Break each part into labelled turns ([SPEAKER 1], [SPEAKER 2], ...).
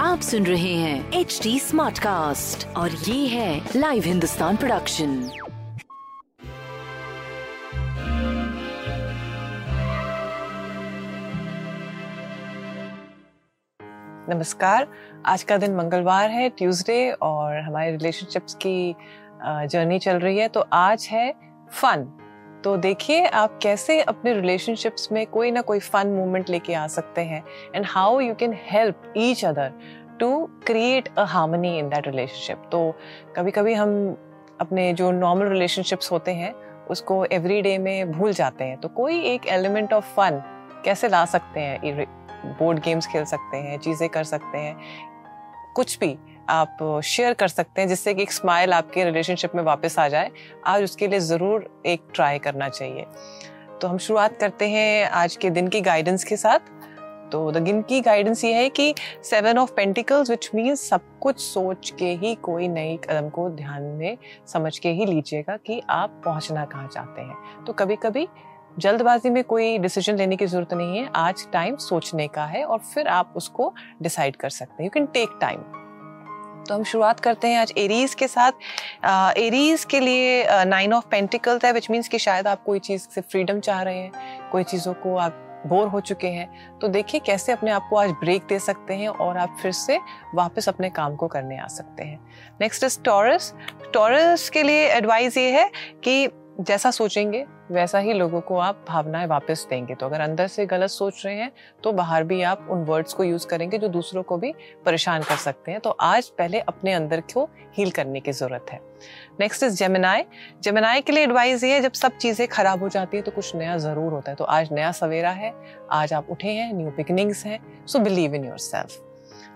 [SPEAKER 1] आप सुन रहे हैं एच डी स्मार्ट कास्ट और ये है लाइव हिंदुस्तान प्रोडक्शन
[SPEAKER 2] नमस्कार। आज का दिन मंगलवार है ट्यूसडे और हमारे रिलेशनशिप्स की जर्नी चल रही है। तो आज है फन तो देखिए, आप कैसे अपने रिलेशनशिप्स में कोई ना कोई फन मोमेंट लेके आ सकते हैं and how you can help each other to create a harmony in that relationship तो कभी कभी हम अपने जो नॉर्मल रिलेशनशिप्स होते हैं, उसको एवरी डे में भूल जाते हैं। तो कोई एक एलिमेंट ऑफ़ फन कैसे ला सकते हैं? बोर्ड गेम्स खेल सकते हैं, चीज़ें कर सकते हैं। कुछ भी आप शेयर कर सकते हैं जिससे कि एक स्माइल आपके रिलेशनशिप में वापस आ जाए। आज उसके लिए ज़रूर एक ट्राई करना चाहिए। तो हम शुरुआत करते हैं आज के दिन की गाइडेंस के साथ। तो द गिन की गाइडेंस ये है कि seven of pentacles which means सब कुछ सोच के ही, कोई नई कदम को ध्यान में समझ के ही लीजिएगा कि आप पहुँचना कहाँ चाहते हैं। तो कभी कभी जल्दबाजी में कोई डिसीज़न लेने की ज़रूरत नहीं है। आज टाइम सोचने का है और फिर आप उसको डिसाइड कर सकते हैं। यू कैन टेक टाइम तो हम शुरुआत करते हैं आज एरीज के साथ। एरीज के लिए नाइन ऑफ़ पेंटिकल्स है विच मीन्स कि शायद आप कोई चीज़ से फ्रीडम चाह रहे हैं, कोई चीज़ों को आप बोर हो चुके हैं। तो देखिए कैसे अपने आप को आज ब्रेक दे सकते हैं और आप फिर से वापस अपने काम को करने आ सकते हैं। नेक्स्ट इज़ टॉरस टॉरस के लिए एडवाइस ये है कि जैसा सोचेंगे वैसा ही लोगों को आप भावनाएँ वापस देंगे। तो अगर अंदर से गलत सोच रहे हैं तो बाहर भी आप उन वर्ड्स को यूज़ करेंगे जो दूसरों को भी परेशान कर सकते हैं। तो आज पहले अपने अंदर को हील करने की ज़रूरत है। नेक्स्ट इज़ जेमिनाई जेमिनाई के लिए एडवाइस ये है, जब सब चीज़ें खराब हो जाती है तो कुछ नया ज़रूर होता है। तो आज नया सवेरा है, आज आप उठे हैं न्यू बिगनिंग्स हैं so believe in your self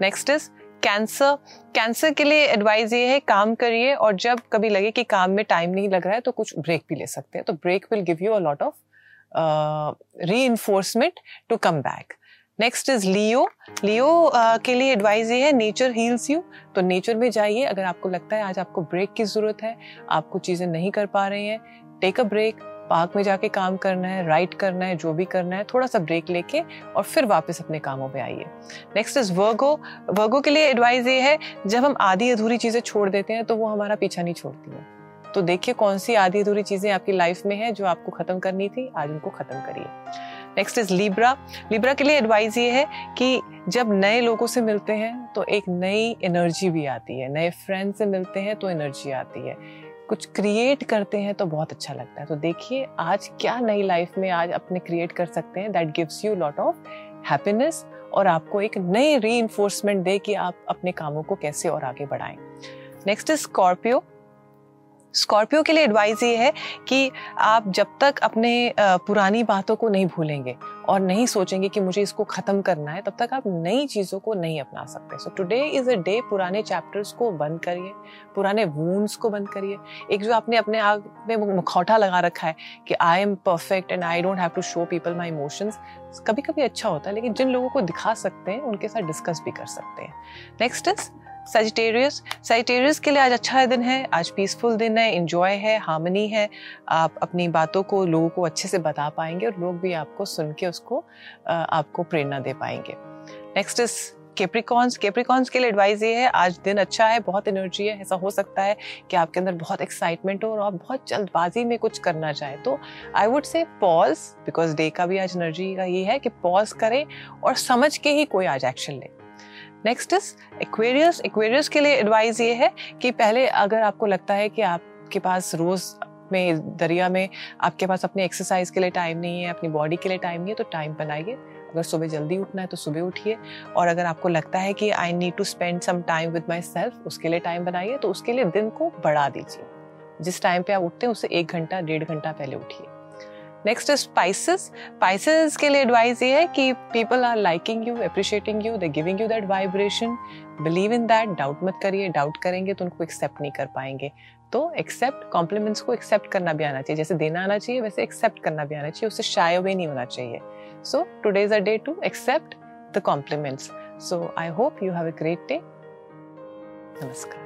[SPEAKER 2] next is Cancer Cancer के लिए एडवाइस ये है, काम करिए और जब कभी लगे कि काम में टाइम नहीं लग रहा है तो कुछ ब्रेक भी ले सकते हैं। तो break will give you a lot of reinforcement to come back next is Leo Leo के लिए एडवाइस ये है नेचर हील्स यू तो नेचर में जाइए, अगर आपको लगता है आज आपको ब्रेक की ज़रूरत है, आप कुछ चीज़ें नहीं कर पा रहे हैं टेक अ ब्रेक पार्क में जाके काम करना है राइट करना है, जो भी करना है, थोड़ा सा ब्रेक लेके और फिर वापस अपने कामों पे आइए। नेक्स्ट इज़ वर्गो वर्गो के लिए एडवाइस ये है, जब हम आधी अधूरी चीज़ें छोड़ देते हैं तो वो हमारा पीछा नहीं छोड़ती है। तो देखिए कौन सी आधी अधूरी चीज़ें आपकी लाइफ में है जो आपको ख़त्म करनी थी, आज उनको ख़त्म करिए। नेक्स्ट इज़ लिब्रा लिब्रा के लिए एडवाइस ये है कि जब नए लोगों से मिलते हैं तो एक नई एनर्जी भी आती है। नए फ्रेंड से मिलते हैं तो एनर्जी आती है। कुछ क्रिएट करते हैं तो बहुत अच्छा लगता है। तो देखिए, आज क्या नई लाइफ में आज अपने क्रिएट कर सकते हैं that gives you lot of happiness और आपको एक नई री दे कि आप अपने कामों को कैसे और आगे बढ़ाएँ। नेक्स्ट इज़ स्कॉर्पियो स्कॉर्पियो के लिए एडवाइस ये है कि आप जब तक अपने पुरानी बातों को नहीं भूलेंगे और नहीं सोचेंगे कि मुझे इसको ख़त्म करना है, तब तक आप नई चीज़ों को नहीं अपना सकते। So today is a day पुराने चैप्टर्स को बंद करिए, पुराने वूंड्स को बंद करिए। एक जो आपने अपने आप में मुखौटा लगा रखा है कि I am perfect and I don't have to show people my emotions कभी कभी अच्छा होता है, लेकिन जिन लोगों को दिखा सकते हैं, उनके साथ डिस्कस भी कर सकते हैं। नेक्स्ट इज़ सेजिटेरियस सेजिटेरियस के लिए आज अच्छा दिन है, आज पीसफुल दिन है इन्जॉय है हार्मनी है। आप अपनी बातों को लोगों को अच्छे से बता पाएँगे और लोग भी आपको सुन के उसको आपको प्रेरणा दे पाएँगे। नेक्स्ट इज़ केप्रिकॉन्स केप्रिकॉन्स के लिए एडवाइस ये है, आज दिन अच्छा है, बहुत एनर्जी है, ऐसा हो सकता है कि आपके अंदर बहुत एक्साइटमेंट हो और आप बहुत जल्दबाजी में कुछ करना चाहें। तो I would say pause because day का भी आज एनर्जी का ये है कि पॉज करें और समझ के ही कोई आज एक्शन ले। नेक्स्ट इज़ एक्वेरियस एक्वेरियस के लिए एडवाइस ये है कि पहले अगर आपको लगता है कि आपके पास रोज़ में, दरिया में आपके पास अपने एक्सरसाइज के लिए टाइम नहीं है, अपनी बॉडी के लिए टाइम नहीं है तो टाइम बनाइए अगर सुबह जल्दी उठना है तो सुबह उठिए। और अगर आपको लगता है कि I need to spend some time with my self उसके लिए टाइम बनाइए तो उसके लिए दिन को बढ़ा दीजिए। जिस टाइम पे आप उठते हैं उससे एक घंटा, डेढ़ घंटा पहले उठिए। नेक्स्ट इज़ स्पाइसेस स्पाइसेस के लिए एडवाइस ये है कि people are liking you appreciating you they giving you that vibration believe in that doubt मत करिए डाउट करेंगे तो उनको एक्सेप्ट नहीं कर पाएँगे. तो एक्सेप्ट कॉम्प्लीमेंट्स को एक्सेप्ट करना भी आना चाहिए. जैसे देना आना चाहिए, वैसे एक्सेप्ट करना भी आना चाहिए. उससे शाय भी नहीं होना चाहिए. So today is a day to accept the compliments so I hope you have a great day नमस्कार.